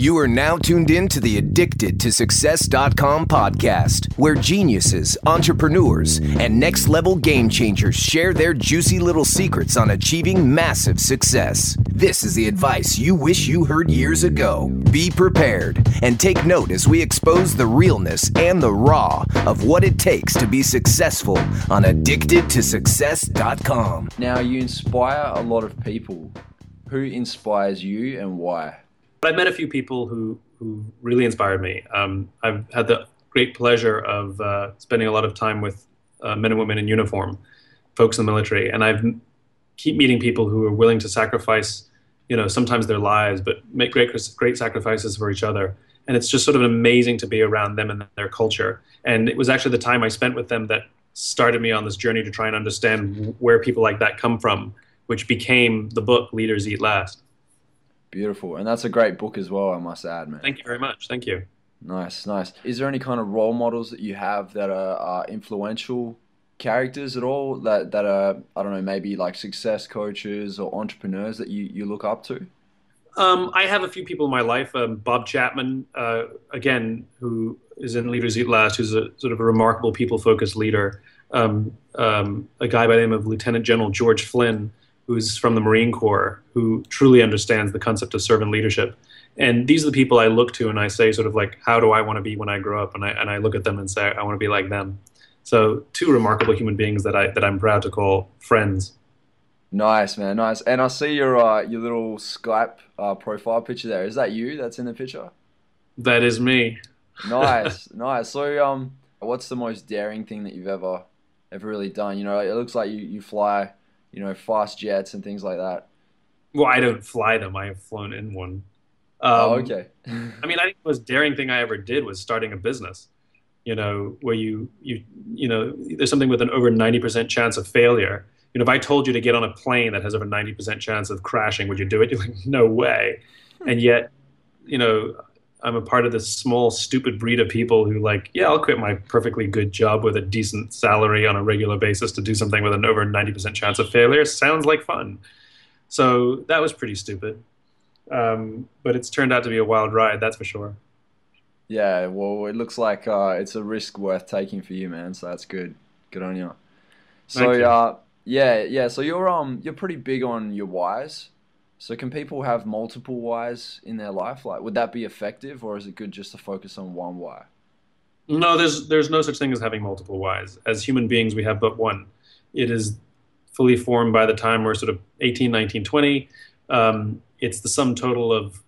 You are now tuned in to the Addicted to Success.com podcast, where geniuses, entrepreneurs, and next level game changers share their juicy little secrets on achieving massive success. This is the advice you wish you heard years ago. Be prepared and take note as we expose the realness and the raw of what it takes to be successful on Addicted to Success.com. Now, you inspire a lot of people. Who inspires you and why? But I met a few people who who really inspired me. Um, I've had the great pleasure of uh, spending a lot of time with uh, men and women in uniform, folks in the military, and I've keep meeting people who are willing to sacrifice, you know, sometimes their lives, but make great great sacrifices for each other. And it's just sort of amazing to be around them and their culture. And it was actually the time I spent with them that started me on this journey to try and understand where people like that come from, which became the book Leaders Eat Last. Beautiful. And that's a great book as well, I must add, man. Thank you very much. Thank you. Nice, nice. Is there any kind of role models that you have that are, are influential characters at all that, that are, I don't know, maybe like success coaches or entrepreneurs that you, you look up to? Um, I have a few people in my life. Um, Bob Chapman, uh, again, who is in Leaders Eat Last, who's a sort of a remarkable people-focused leader. Um, um a guy by the name of Lieutenant General George Flynn, who's from the Marine Corps, who truly understands the concept of servant leadership. And these are the people I look to and I say, sort of like, how do I want to be when I grow up? And I, and I look at them and say, I want to be like them. So, two remarkable human beings that, I, that I'm proud to call friends. Nice, man. Nice. And I see your, uh, your little Skype uh, profile picture there. Is that you that's in the picture? That is me. nice, nice. So, um, what's the most daring thing that you've ever ever really done? You know, it looks like you, you fly you know, fast jets and things like that? Well, I don't fly them. I have flown in one. Oh, um, oh, okay. I mean, I think the most daring thing I ever did was starting a business. You know, where you you you know, there's something with an over 90% chance of failure. You know, if I told you to get on a plane that has over 90% chance of crashing, would you do it? You're like, no way. And yet, you know, I'm a part of this small, stupid breed of people who like, yeah, I'll quit my perfectly good job with a decent salary on a regular basis to do something with an over 90% chance of failure. Sounds like fun. So that was pretty stupid. Um, but it's turned out to be a wild ride, that's for sure. Yeah, well, it looks like uh, it's a risk worth taking for you, man. So that's good. Good on you. So, you. Uh, yeah, yeah. So you're um you're pretty big on your whys. So can people have multiple whys in their life? Like, would that be effective, or is it good just to focus on one why? No, there's there's no such thing as having multiple whys. As human beings, we have but one. It is fully formed by the time we're sort of 18, 19, 20. Um, it's the sum total of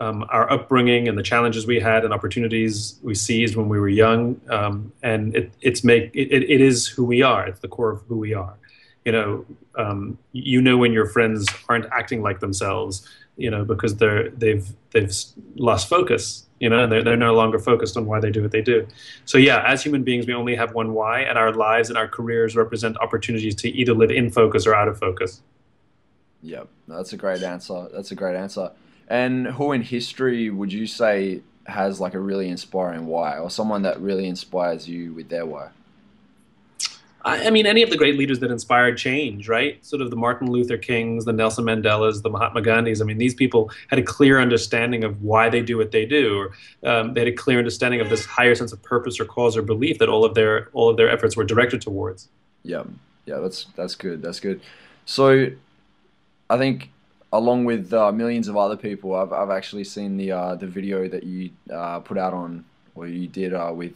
um, our upbringing and the challenges we had and opportunities we seized when we were young. Um, and it, it's make it, it is who we are. It's the core of who we are you know, um, you know when your friends aren't acting like themselves, you know, because they're they've they've lost focus, you know, they're they're no longer focused on why they do what they do. So yeah, as human beings, we only have one why, and our lives and our careers represent opportunities to either live in focus or out of focus. Yeah, that's a great answer. That's a great answer. And who in history would you say has like a really inspiring why, or someone that really inspires you with their why? I mean, any of the great leaders that inspired change, right? Sort of the Martin Luther Kings, the Nelson Mandelas, the Mahatma Gandhis. I mean, these people had a clear understanding of why they do what they do, or um, they had a clear understanding of this higher sense of purpose or cause or belief that all of their all of their efforts were directed towards. Yeah, yeah, that's that's good. That's good. So, I think along with uh, millions of other people, I've I've actually seen the uh, the video that you uh, put out on or you did uh, with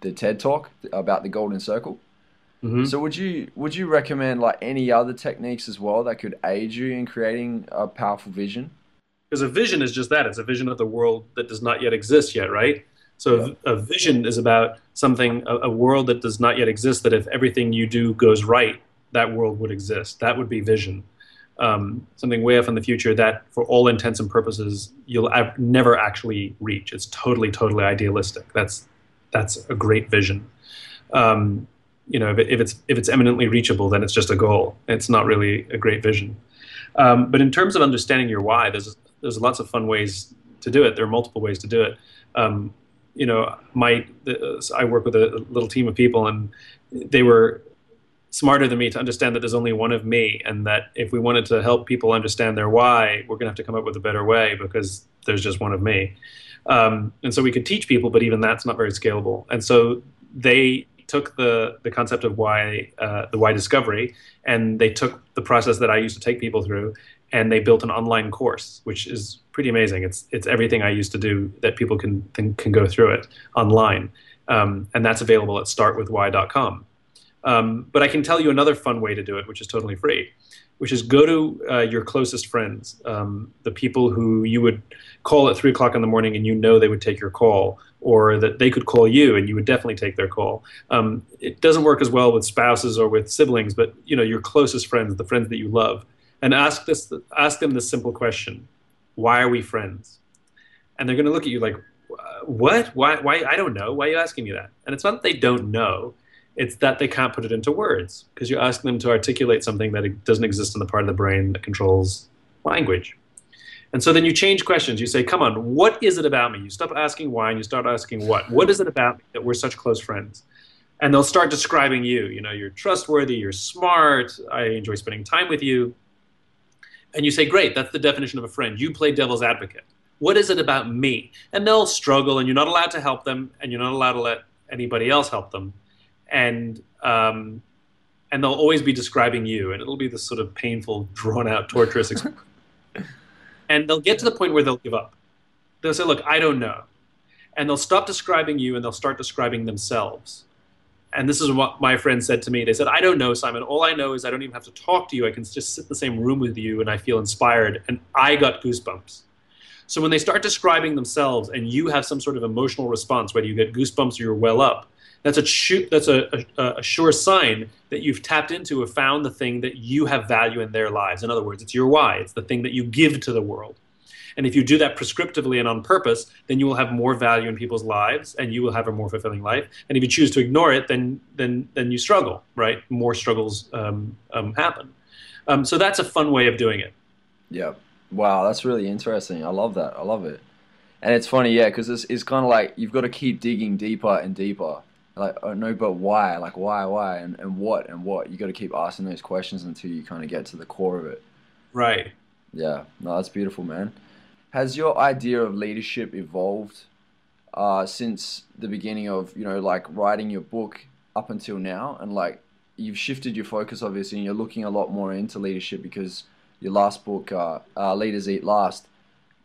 the TED Talk about the Golden Circle. Mm-hmm. So would you would you recommend like any other techniques as well that could aid you in creating a powerful vision? Because a vision is just that; it's a vision of the world that does not yet exist yet, right? So yeah. a vision is about something, a, a world that does not yet exist. That if everything you do goes right, that world would exist. That would be vision. Um, something way off in the future that, for all intents and purposes, you'll av- never actually reach. It's totally, totally idealistic. That's that's a great vision. Um, you know, if, it, if, it's if it's eminently reachable, then it's just a goal. It's not really a great vision. Um, but in terms of understanding your why, there's there's lots of fun ways to do it. There are multiple ways to do it. Um, you know, my the, I work with a little team of people, and they were smarter than me to understand that there's only one of me, and that if we wanted to help people understand their why, we're going to have to come up with a better way because there's just one of me. Um, and so we could teach people, but even that's not very scalable. And so they took the the concept of why uh, the why discovery, and they took the process that I used to take people through, and they built an online course, which is pretty amazing. It's it's everything I used to do that people can can, can go through it online, um, and that's available at startwithwhy.com. Um, but I can tell you another fun way to do it, which is totally free, which is go to uh, your closest friends, um, the people who you would call at three o'clock in the morning and you know they would take your call, or that they could call you and you would definitely take their call. Um, it doesn't work as well with spouses or with siblings, but you know your closest friends, the friends that you love, and ask this, ask them this simple question: Why are we friends? And they're going to look at you like, what? Why? Why? I don't know. Why are you asking me that? And it's not that they don't know it's that they can't put it into words because you're asking them to articulate something that doesn't exist in the part of the brain that controls language. And so then you change questions. You say, come on, what is it about me? You stop asking why and you start asking what. What is it about me that we're such close friends? And they'll start describing you. You know, you're trustworthy, you're smart, I enjoy spending time with you. And you say, great, that's the definition of a friend. You play devil's advocate. What is it about me? And they'll struggle, and you're not allowed to help them, and you're not allowed to let anybody else help them and um, and they'll always be describing you, and it'll be this sort of painful, drawn out, torturous. experience. and they'll get to the point where they'll give up. They'll say, "Look, I don't know," and they'll stop describing you, and they'll start describing themselves. And this is what my friend said to me. They said, "I don't know, Simon. All I know is I don't even have to talk to you. I can just sit in the same room with you, and I feel inspired." And I got goosebumps. So when they start describing themselves, and you have some sort of emotional response, whether you get goosebumps or you're well up, that's a that's a, a, a, sure sign that you've tapped into or found the thing that you have value in their lives. In other words, it's your why. It's the thing that you give to the world. And if you do that prescriptively and on purpose, then you will have more value in people's lives, and you will have a more fulfilling life. And if you choose to ignore it, then then then you struggle. Right? More struggles um, um, happen. Um, so that's a fun way of doing it. Yeah. Wow, that's really interesting. I love that. I love it. And it's funny, yeah, because it's, it's kind of like you've got to keep digging deeper and deeper like oh, no but why? Like why why? And, and what and what? You got to keep asking those questions until you kind of get to the core of it. Right. Yeah. No that's beautiful man. Has your idea of leadership evolved uh, since the beginning of you know like writing your book up until now? And like you've shifted your focus obviously and you're looking a lot more into leadership because your last book uh, uh, leaders eat last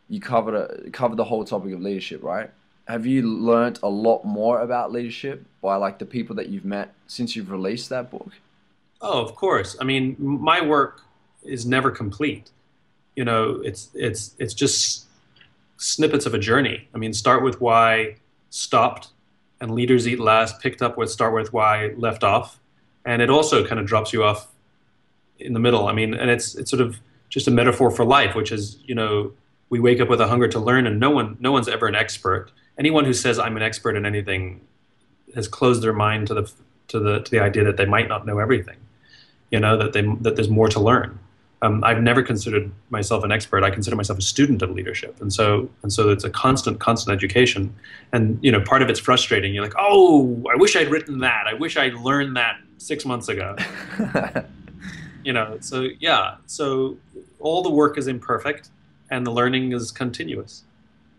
you covered a, covered the whole topic of leadership right have you learned a lot more about leadership by like the people that you've met since you've released that book? Oh, of course. I mean, my work is never complete. You know, it's it's it's just snippets of a journey. I mean, start with why stopped and leaders eat last picked up with start with why left off and it also kind of drops you off in the middle. I mean, and it's it's sort of just a metaphor for life, which is, you know, we wake up with a hunger to learn and no one no one's ever an expert anyone who says I'm an expert in anything has closed their mind to the to the to the idea that they might not know everything. You know that they that there's more to learn. Um, I've never considered myself an expert. I consider myself a student of leadership, and so and so it's a constant, constant education. And you know, part of it's frustrating. You're like, oh, I wish I'd written that. I wish I'd learned that six months ago. you know, so yeah, so all the work is imperfect, and the learning is continuous.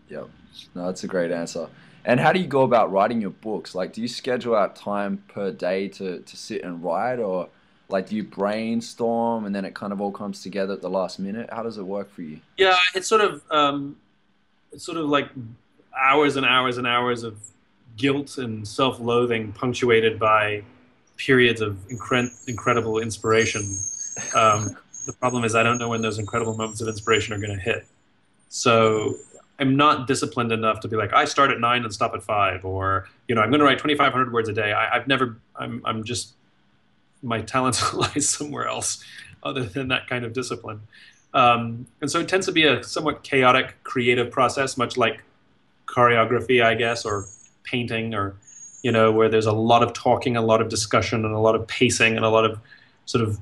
Yep. No, that's a great answer. And how do you go about writing your books? Like, do you schedule out time per day to, to sit and write, or like do you brainstorm and then it kind of all comes together at the last minute? How does it work for you? Yeah, it's sort of um, it's sort of like hours and hours and hours of guilt and self-loathing, punctuated by periods of incre- incredible inspiration. Um, the problem is I don't know when those incredible moments of inspiration are going to hit. So I'm not disciplined enough to be like I start at nine and stop at five, or you know I'm going to write 2,500 words a day. I, have never. I'm I'm just my talent lies somewhere else, other than that kind of discipline. Um, and so it tends to be a somewhat chaotic creative process, much like choreography, I guess, or painting, or you know, where there's a lot of talking, a lot of discussion, and a lot of pacing, and a lot of sort of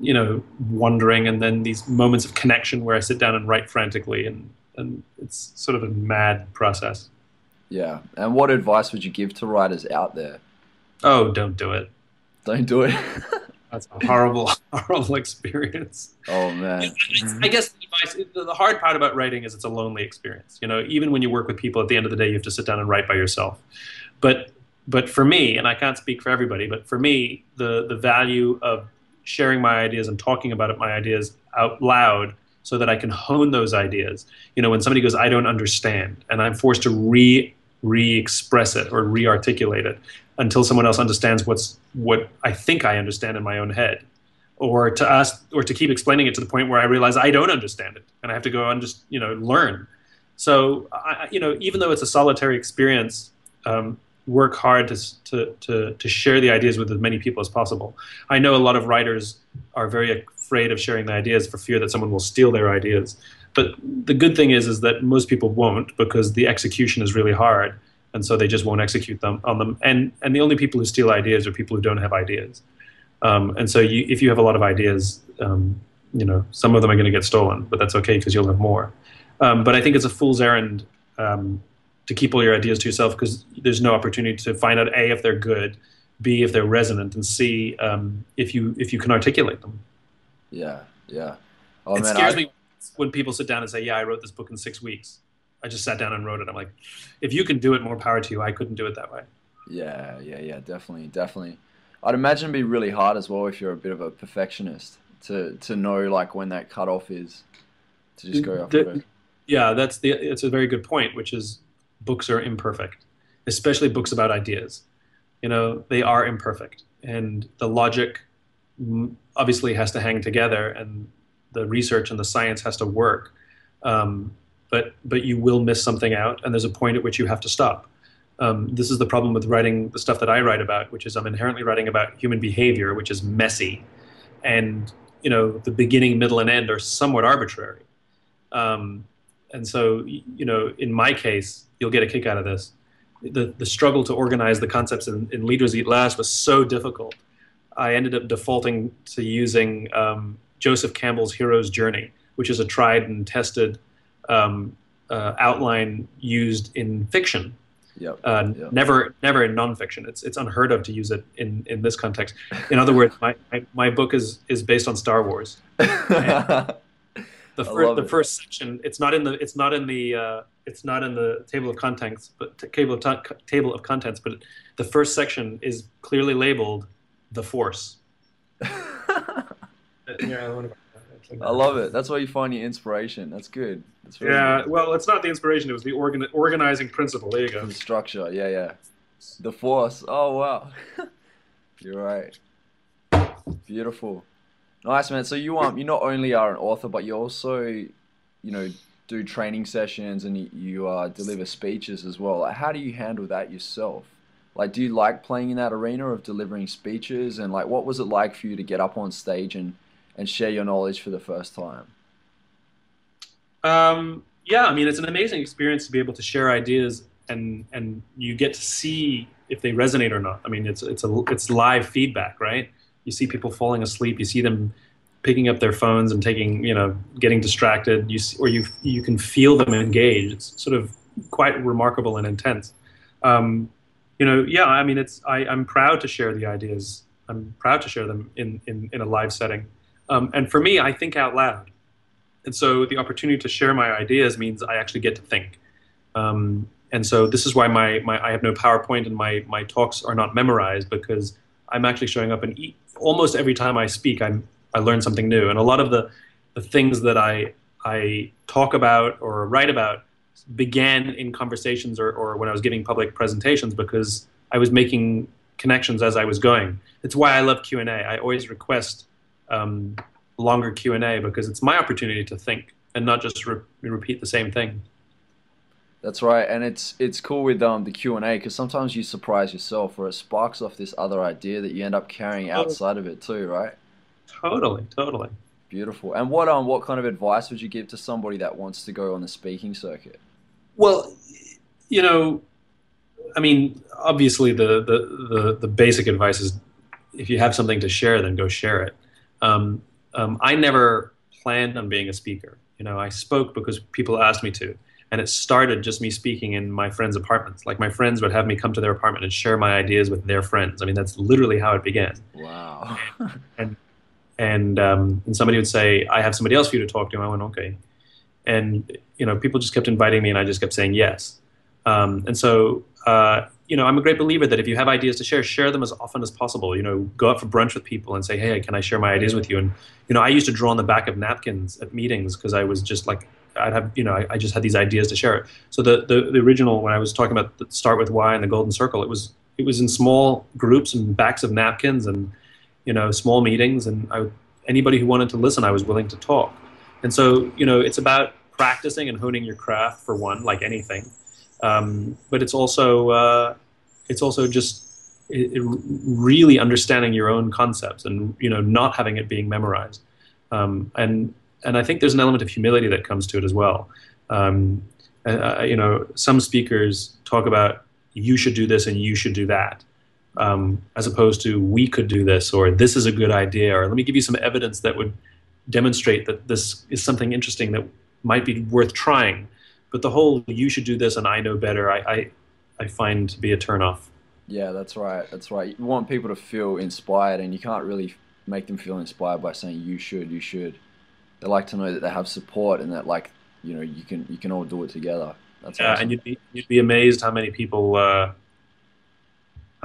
you know wondering, and then these moments of connection where I sit down and write frantically and and it's sort of a mad process. Yeah. And what advice would you give to writers out there? Oh, don't do it. Don't do it. that's a horrible, horrible experience. Oh man. I guess the advice, the hard part about writing is it's a lonely experience. You know, even when you work with people, at the end of the day, you have to sit down and write by yourself. But but for me, and I can't speak for everybody, but for me, the the value of sharing my ideas and talking about my ideas out loud so that I can hone those ideas. You know, when somebody goes, I don't understand, and I'm forced to re re-express it or re-articulate it until someone else understands what's what I think I understand in my own head, or to ask or to keep explaining it to the point where I realize I don't understand it and I have to go and just you know learn. So I, you know, even though it's a solitary experience, um, work hard to, to, to, to share the ideas with as many people as possible. I know a lot of writers are very afraid of sharing the ideas for fear that someone will steal their ideas. But the good thing is, is that most people won't because the execution is really hard, and so they just won't execute them on them. And and the only people who steal ideas are people who don't have ideas. Um, and so you, if you have a lot of ideas, um, you know some of them are going to get stolen, but that's okay because you'll have more. Um, but I think it's a fool's errand um, to keep all your ideas to yourself because there's no opportunity to find out a if they're good, b if they're resonant, and c um, if you if you can articulate them. Yeah, yeah. Oh, it man, scares I- me when people sit down and say, "Yeah, I wrote this book in six weeks." I just sat down and wrote it. I'm like, if you can do it, more power to you. I couldn't do it that way. Yeah, yeah, yeah, definitely, definitely. I'd imagine it'd be really hard as well if you're a bit of a perfectionist to to know like when that cutoff is to just go off The- it. Yeah, that's the. It's a very good point, which is books are imperfect, especially books about ideas. You know, they are imperfect, and the logic obviously has to hang together, and the research and the science has to work. Um, but but you will miss something out, and there's a point at which you have to stop. Um, this is the problem with writing the stuff that I write about, which is I'm inherently writing about human behavior, which is messy, and you know the beginning, middle, and end are somewhat arbitrary. Um, and so, you know, in my case, you'll get a kick out of this. The, the struggle to organize the concepts in, in Leaders Eat Last was so difficult. I ended up defaulting to using um, Joseph Campbell's Hero's Journey, which is a tried and tested um, uh, outline used in fiction. Yep. Uh, Yeah. Never, never in nonfiction. It's it's unheard of to use it in, in this context. In other words, my, my, my book is is based on Star Wars the first the it. first section it's not in the it's not in the uh, it's not in the table of contents but table of ta- table of contents but the first section is clearly labeled the force I wonder about that. I love it. That's where you find your inspiration. That's good. That's really yeah good. well it's not the inspiration it was the organ- organizing principle there you go The structure. Yeah, yeah. The force. Oh wow. You're right. Beautiful. Nice man. So you um you not only are an author but you also you know do training sessions and you, you uh, deliver speeches as well. Like, how do you handle that yourself? Like, do you like playing in that arena of delivering speeches? And like, what was it like for you to get up on stage and and share your knowledge for the first time? Um, yeah, I mean, it's an amazing experience to be able to share ideas and and you get to see if they resonate or not. I mean, it's it's a it's live feedback, right? You see people falling asleep. You see them picking up their phones and taking, you know, getting distracted. You or you you can feel them engage. It's sort of quite remarkable and intense. Um, you know, yeah. I mean, it's I, I'm proud to share the ideas. I'm proud to share them in in, in a live setting. Um, and for me, I think out loud. And so the opportunity to share my ideas means I actually get to think. Um, and so this is why my, my I have no PowerPoint and my, my talks are not memorized because I'm actually showing up and e- almost every time I speak, I'm, I learn something new. And a lot of the, the things that I, I talk about or write about began in conversations or, or when I was giving public presentations because I was making connections as I was going. It's why I love Q&A. I always request um, longer q&a because it's my opportunity to think and not just re- repeat the same thing That's right, and it's it's cool with um the Q and A because sometimes you surprise yourself, or it sparks off this other idea that you end up carrying outside of it too, right? totally totally Beautiful. And what um what kind of advice would you give to somebody that wants to go on the speaking circuit? well you know i mean obviously the, the, the, the basic advice is if you have something to share then go share it um, um, i never planned on being a speaker you know i spoke because people asked me to And it started just me speaking in my friends' apartments. Like my friends would have me come to their apartment and share my ideas with their friends. I mean, that's literally how it began. Wow. and and um, and somebody would say, "I have somebody else for you to talk to." And I went, "Okay," and you know, people just kept inviting me, and I just kept saying yes. Um, and so, uh, you know, I'm a great believer that if you have ideas to share, share them as often as possible. You know, go out for brunch with people and say, "Hey, can I share my ideas with you?" And you know, I used to draw on the back of napkins at meetings because I was just like, I'd have, you know, I, I, just had these ideas to share. So the, the the original when I was talking about the start with why and the golden circle, it was it was in small groups and backs of napkins and you know, small meetings, and I, anybody who wanted to listen, I was willing to talk. And so, you know, it's about practicing and honing your craft for one, like anything. Um, but it's also uh, it's also just it, it really understanding your own concepts and you know not having it being memorized. Um, and and I think there's an element of humility that comes to it as well. Um, uh, you know, some speakers talk about you should do this and you should do that um, as opposed to we could do this or this is a good idea or let me give you some evidence that would demonstrate that this is something interesting that might be worth trying. But the whole you should do this and I know better, I, I, I find to be a turnoff. Yeah, that's right. That's right. You want people to feel inspired, and you can't really make them feel inspired by saying you should, you should. They like to know that they have support and that like you know you can you can all do it together. That's yeah, awesome. and you'd be you'd be amazed how many people uh,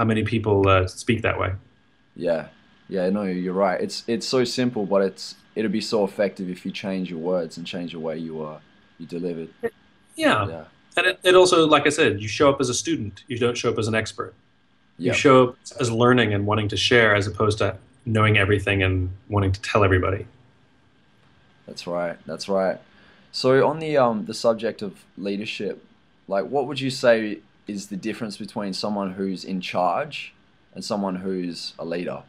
how many people uh, speak that way. Yeah, yeah, no, you're right. It's it's so simple, but it's it'll be so effective if you change your words and change the way you are you deliver. Yeah. yeah. And it, it also, like I said, you show up as a student. You don't show up as an expert. Yep. You show up as learning and wanting to share, as opposed to knowing everything and wanting to tell everybody. That's right. That's right. So on the um the subject of leadership, like what would you say is the difference between someone who's in charge and someone who's a leader?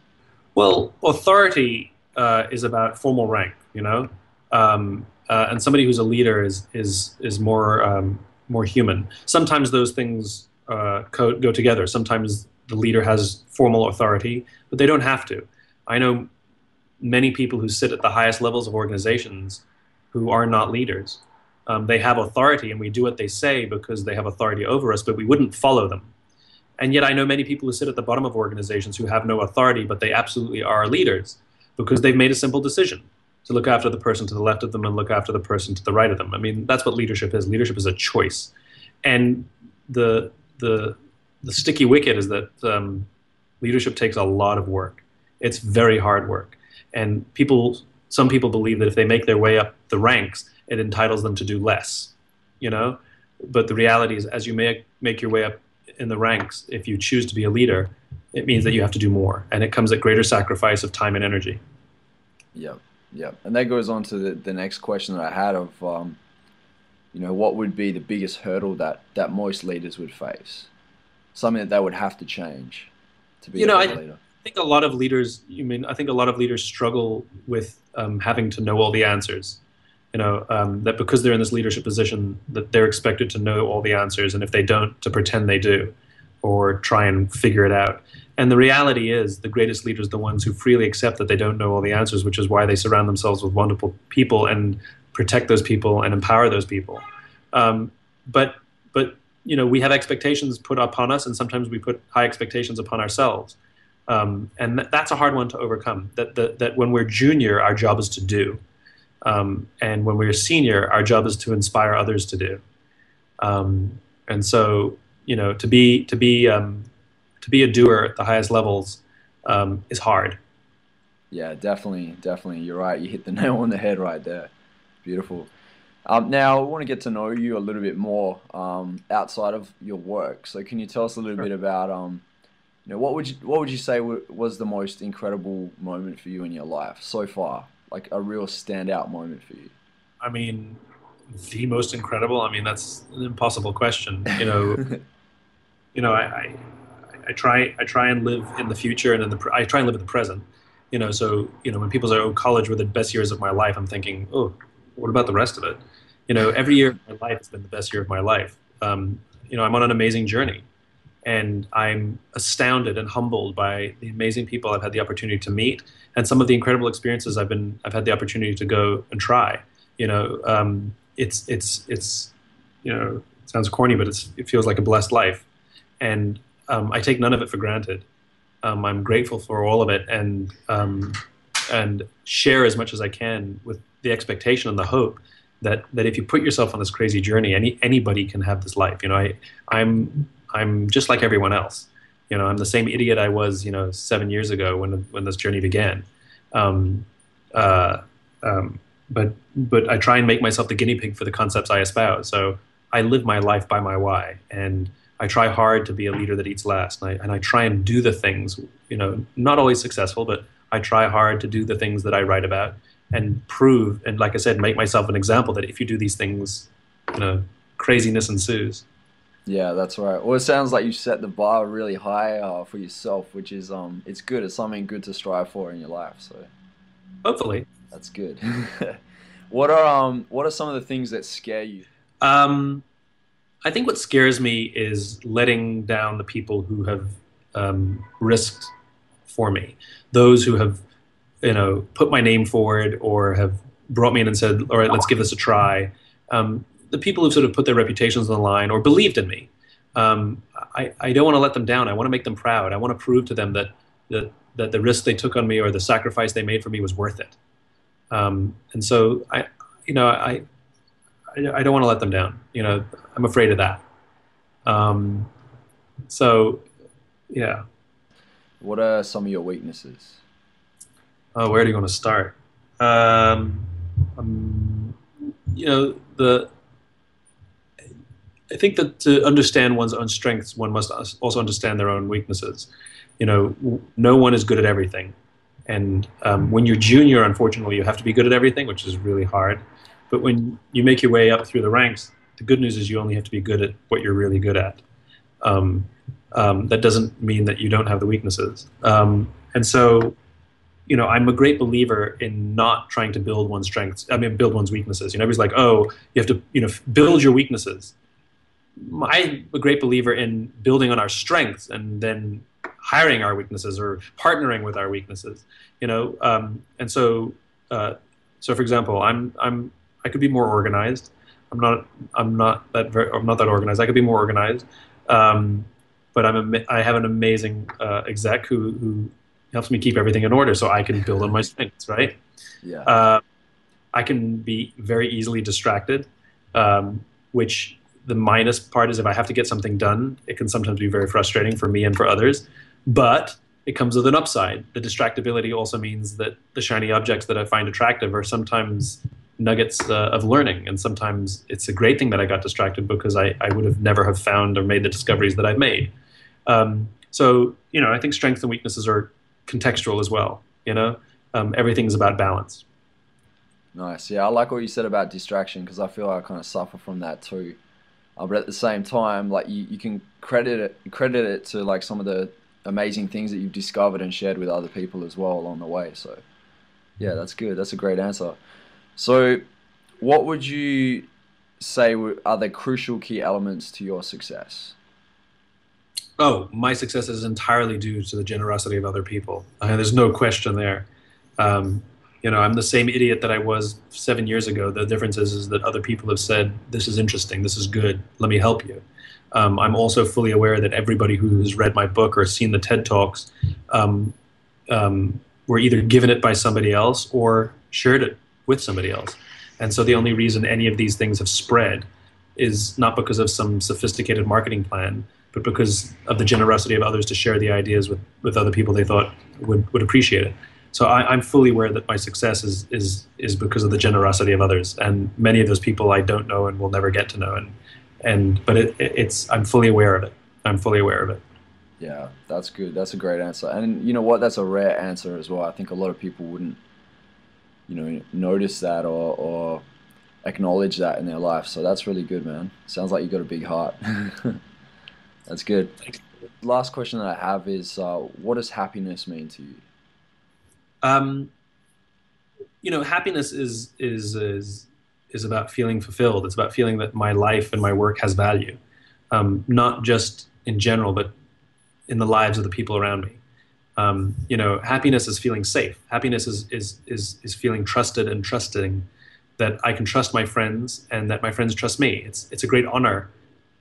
Well, authority uh, is about formal rank, you know, um, uh, and somebody who's a leader is is is more um, more human. Sometimes those things uh, co- go together. Sometimes the leader has formal authority, but they don't have to. I know many people who sit at the highest levels of organizations who are not leaders um, they have authority and we do what they say because they have authority over us, but we wouldn't follow them. And yet, I know many people who sit at the bottom of organizations who have no authority, but they absolutely are leaders because they've made a simple decision to look after the person to the left of them and look after the person to the right of them. I mean, that's what leadership is. Leadership is a choice. And the, the, the sticky wicket is that um, leadership takes a lot of work. It's very hard work. And people, some people believe that if they make their way up the ranks, it entitles them to do less, you know. But the reality is, as you make make your way up in the ranks, if you choose to be a leader, it means that you have to do more, and it comes at greater sacrifice of time and energy. Yeah, yeah, and that goes on to the, the next question that I had of, um, you know, what would be the biggest hurdle that that most leaders would face, something that they would have to change to be you know, a leader. I think a lot of leaders. You mean I think a lot of leaders struggle with um, having to know all the answers you know um, that because they're in this leadership position that they're expected to know all the answers and if they don't to pretend they do or try and figure it out. And the reality is the greatest leaders are the ones who freely accept that they don't know all the answers which is why they surround themselves with wonderful people and protect those people and empower those people. Um, but but you know we have expectations put upon us and sometimes we put high expectations upon ourselves. Um, and th- that's a hard one to overcome that, that that when we're junior our job is to do um, and when we're a senior, our job is to inspire others to do. Um, and so, you know, to be to be um, to be a doer at the highest levels um, is hard. Yeah, definitely, definitely. You're right. You hit the nail on the head right there. Beautiful. Um, now, I want to get to know you a little bit more um, outside of your work. So, can you tell us a little sure. bit about, you know, what would you what would you say was the most incredible moment for you in your life so far? Like a real standout moment for you? I mean, the most incredible. I mean, that's an impossible question. You know, you know, I, I, I, try, I try and live in the future and in the, I try and live in the present. You know, so you know, when people say, "Oh, college were the best years of my life," I'm thinking, "Oh, what about the rest of it?" You know, every year of my life has been the best year of my life. Um, you know, I'm on an amazing journey, and I'm astounded and humbled by the amazing people I've had the opportunity to meet and some of the incredible experiences I've been I've had the opportunity to go and try. You know, um, it's it's it's you know, it sounds corny, but it's, it feels like a blessed life. And um, I take none of it for granted. Um, I'm grateful for all of it and, um, and share as much as I can with the expectation and the hope that, that if you put yourself on this crazy journey, any, anybody can have this life. You know, I, I'm, I'm just like everyone else. You know, I'm the same idiot I was, you know, seven years ago when, when this journey began. Um, uh, um, but but I try and make myself the guinea pig for the concepts I espouse. So I live my life by my why, and I try hard to be a leader that eats last, and I, and I try and do the things, you know, not always successful, but I try hard to do the things that I write about and prove, and like I said, make myself an example that if you do these things, you know, craziness ensues. Yeah, that's right. Well, it sounds like you set the bar really high uh, for yourself, which is um, it's good. It's something good to strive for in your life. So, hopefully, that's good. what are um what are some of the things that scare you? Um, I think what scares me is letting down the people who have um, risked for me. Those who have, you know, put my name forward or have brought me in and said, "All right, let's give this a try." Um, the people who sort of put their reputations on the line or believed in me. Um, I, I don't want to let them down. I want to make them proud. I want to prove to them that, that, that the risk they took on me or the sacrifice they made for me was worth it. Um, and so I, you know, I, I, don't want to let them down. You know, I'm afraid of that. Um, so, yeah. What are some of your weaknesses? Oh, where do you want to start? Um, um, you know, the. I think that to understand one's own strengths, one must also understand their own weaknesses. You know, no one is good at everything. And um, when you're junior, unfortunately, you have to be good at everything, which is really hard. But when you make your way up through the ranks, the good news is you only have to be good at what you're really good at. Um, um, that doesn't mean that you don't have the weaknesses. Um, and so, you know, I'm a great believer in not trying to build one's strengths. I mean, build one's weaknesses. You know, everybody's like, oh, you have to, you know, build your weaknesses. I'm a great believer in building on our strengths and then hiring our weaknesses or partnering with our weaknesses. You know, um, and so uh, so for example, I'm I'm I could be more organized. I'm not I'm not that very I'm not that organized. I could be more organized, um, but I'm a, I have an amazing uh, exec who who helps me keep everything in order so I can build on my strengths. Right. Yeah. Uh, I can be very easily distracted, um, which the minus part is if I have to get something done, it can sometimes be very frustrating for me and for others. But it comes with an upside. The distractibility also means that the shiny objects that I find attractive are sometimes nuggets uh, of learning, and sometimes it's a great thing that I got distracted because I, I would have never have found or made the discoveries that I've made. Um, so you know, I think strengths and weaknesses are contextual as well. You know, um, everything's about balance. Nice. Yeah, I like what you said about distraction because I feel I kind of suffer from that too. Uh, but at the same time, like you, you can credit it credit it to like some of the amazing things that you've discovered and shared with other people as well along the way. So, yeah, that's good. That's a great answer. So, what would you say are the crucial key elements to your success? Oh, my success is entirely due to the generosity of other people. I mean, there's no question there. Um, you know, I'm the same idiot that I was seven years ago. The difference is, is that other people have said, "This is interesting. This is good. Let me help you." Um, I'm also fully aware that everybody who has read my book or seen the TED Talks um, um, were either given it by somebody else or shared it with somebody else. And so the only reason any of these things have spread is not because of some sophisticated marketing plan, but because of the generosity of others to share the ideas with, with other people they thought would, would appreciate it. So I, am fully aware that my success is, is, is because of the generosity of others. And many of those people I don't know and will never get to know. And and but it, it's I'm fully aware of it. I'm fully aware of it. Yeah, that's good. That's a great answer. And you know what? That's a rare answer as well. I think a lot of people wouldn't, you know, notice that or, or acknowledge that in their life. So that's really good, man. Sounds like you got a big heart. that's good. Last question that I have is, uh, what does happiness mean to you? Um, you know, happiness is is is is about feeling fulfilled. It's about feeling that my life and my work has value, um, not just in general, but in the lives of the people around me. Um, you know, happiness is feeling safe. Happiness is, is, is, is feeling trusted and trusting that I can trust my friends and that my friends trust me. It's it's a great honor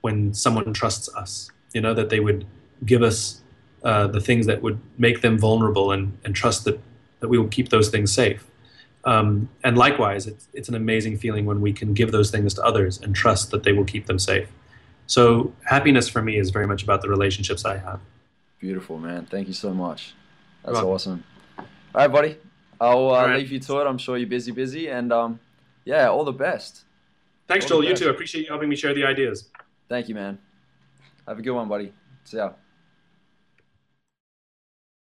when someone trusts us. You know that they would give us uh, the things that would make them vulnerable and, and trust that that we will keep those things safe. Um, and likewise, it's, it's an amazing feeling when we can give those things to others and trust that they will keep them safe. So happiness for me is very much about the relationships I have. Beautiful, man. Thank you so much. That's awesome. All right, buddy. I'll uh, right. leave you to it. I'm sure you're busy, busy, and um, yeah, all the best. Thanks, all Joel. You too. I appreciate you helping me share the ideas. Thank you, man. Have a good one, buddy. See ya.